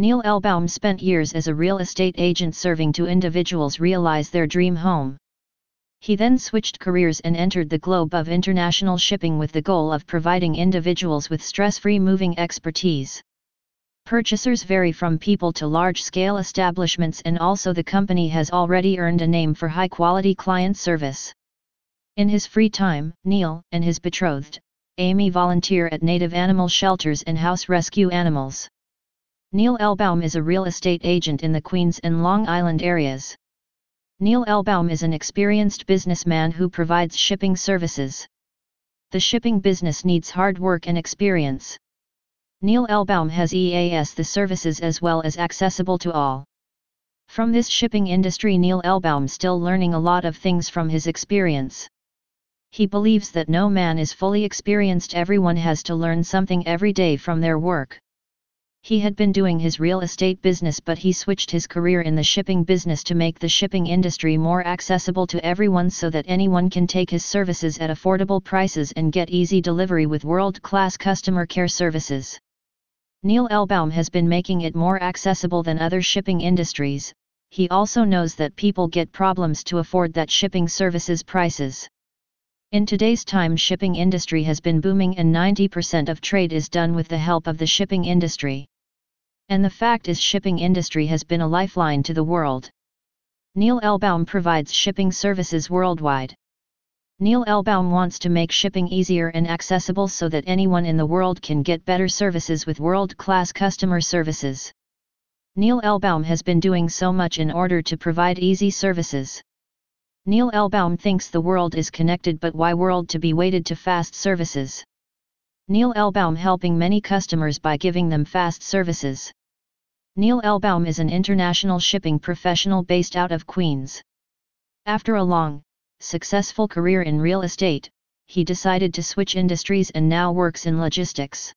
Neal Elbaum spent years as a real estate agent serving to individuals realize their dream home. He then switched careers and entered the globe of international shipping with the goal of providing individuals with stress-free moving expertise. Purchasers vary from people to large-scale establishments and also the company has already earned a name for high-quality client service. In his free time, Neal and his betrothed, Amy volunteer at native animal shelters and house rescue animals. Neal Elbaum is a real estate agent in the Queens and Long Island areas. Neal Elbaum is an experienced businessman who provides shipping services. The shipping business needs hard work and experience. Neal Elbaum has EAS the services as well as accessible to all. From this shipping industry Neal Elbaum still learning a lot of things from his experience. He believes that no man is fully experienced everyone has to learn something every day from their work. He had been doing his real estate business but he switched his career in the shipping business to make the shipping industry more accessible to everyone so that anyone can take his services at affordable prices and get easy delivery with world-class customer care services. Neal Elbaum has been making it more accessible than other shipping industries, he also knows that people get problems to afford that shipping services prices. In today's time shipping industry has been booming and 90% of trade is done with the help of the shipping industry. And the fact is shipping industry has been a lifeline to the world. Neal Elbaum provides shipping services worldwide. Neal Elbaum wants to make shipping easier and accessible so that anyone in the world can get better services with world-class customer services. Neal Elbaum has been doing so much in order to provide easy services. Neal Elbaum thinks the world is connected but why world to be weighted to fast services? Neal Elbaum helping many customers by giving them fast services. Neal Elbaum is an international shipping professional based out of Queens. After a long, successful career in real estate, he decided to switch industries and now works in logistics.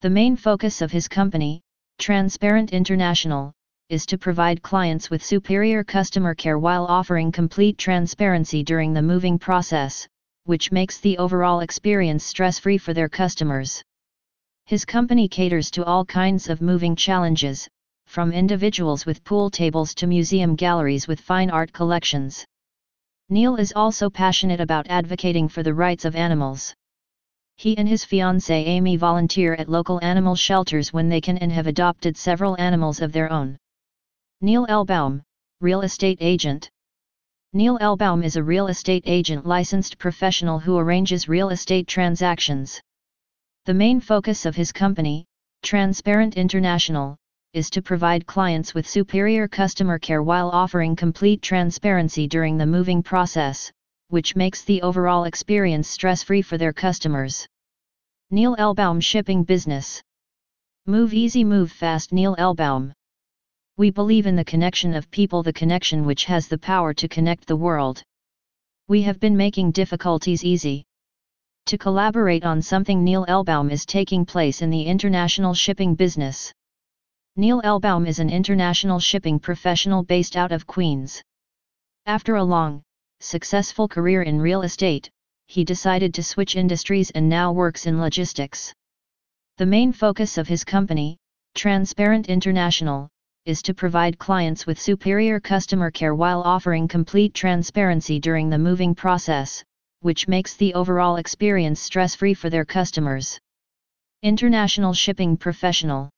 The main focus of his company, Transparent International, is to provide clients with superior customer care while offering complete transparency during the moving process, which makes the overall experience stress-free for their customers. His company caters to all kinds of moving challenges, from individuals with pool tables to museum galleries with fine art collections. Neal is also passionate about advocating for the rights of animals. He and his fiancée Amy volunteer at local animal shelters when they can and have adopted several animals of their own. Neal Elbaum, Real Estate Agent Neal Elbaum is a real estate agent licensed professional who arranges real estate transactions. The main focus of his company, Transparent International, is to provide clients with superior customer care while offering complete transparency during the moving process, which makes the overall experience stress-free for their customers. Neal Elbaum Shipping Business Move easy move fast Neal Elbaum we believe in the connection of people the connection which has the power to connect the world. We have been making difficulties easy. To collaborate on something Neal Elbaum is taking place in the international shipping business. Neal Elbaum is an international shipping professional based out of Queens. After a long, successful career in real estate, he decided to switch industries and now works in logistics. The main focus of his company, Transparent International, is to provide clients with superior customer care while offering complete transparency during the moving process, which makes the overall experience stress-free for their customers. International Shipping Professional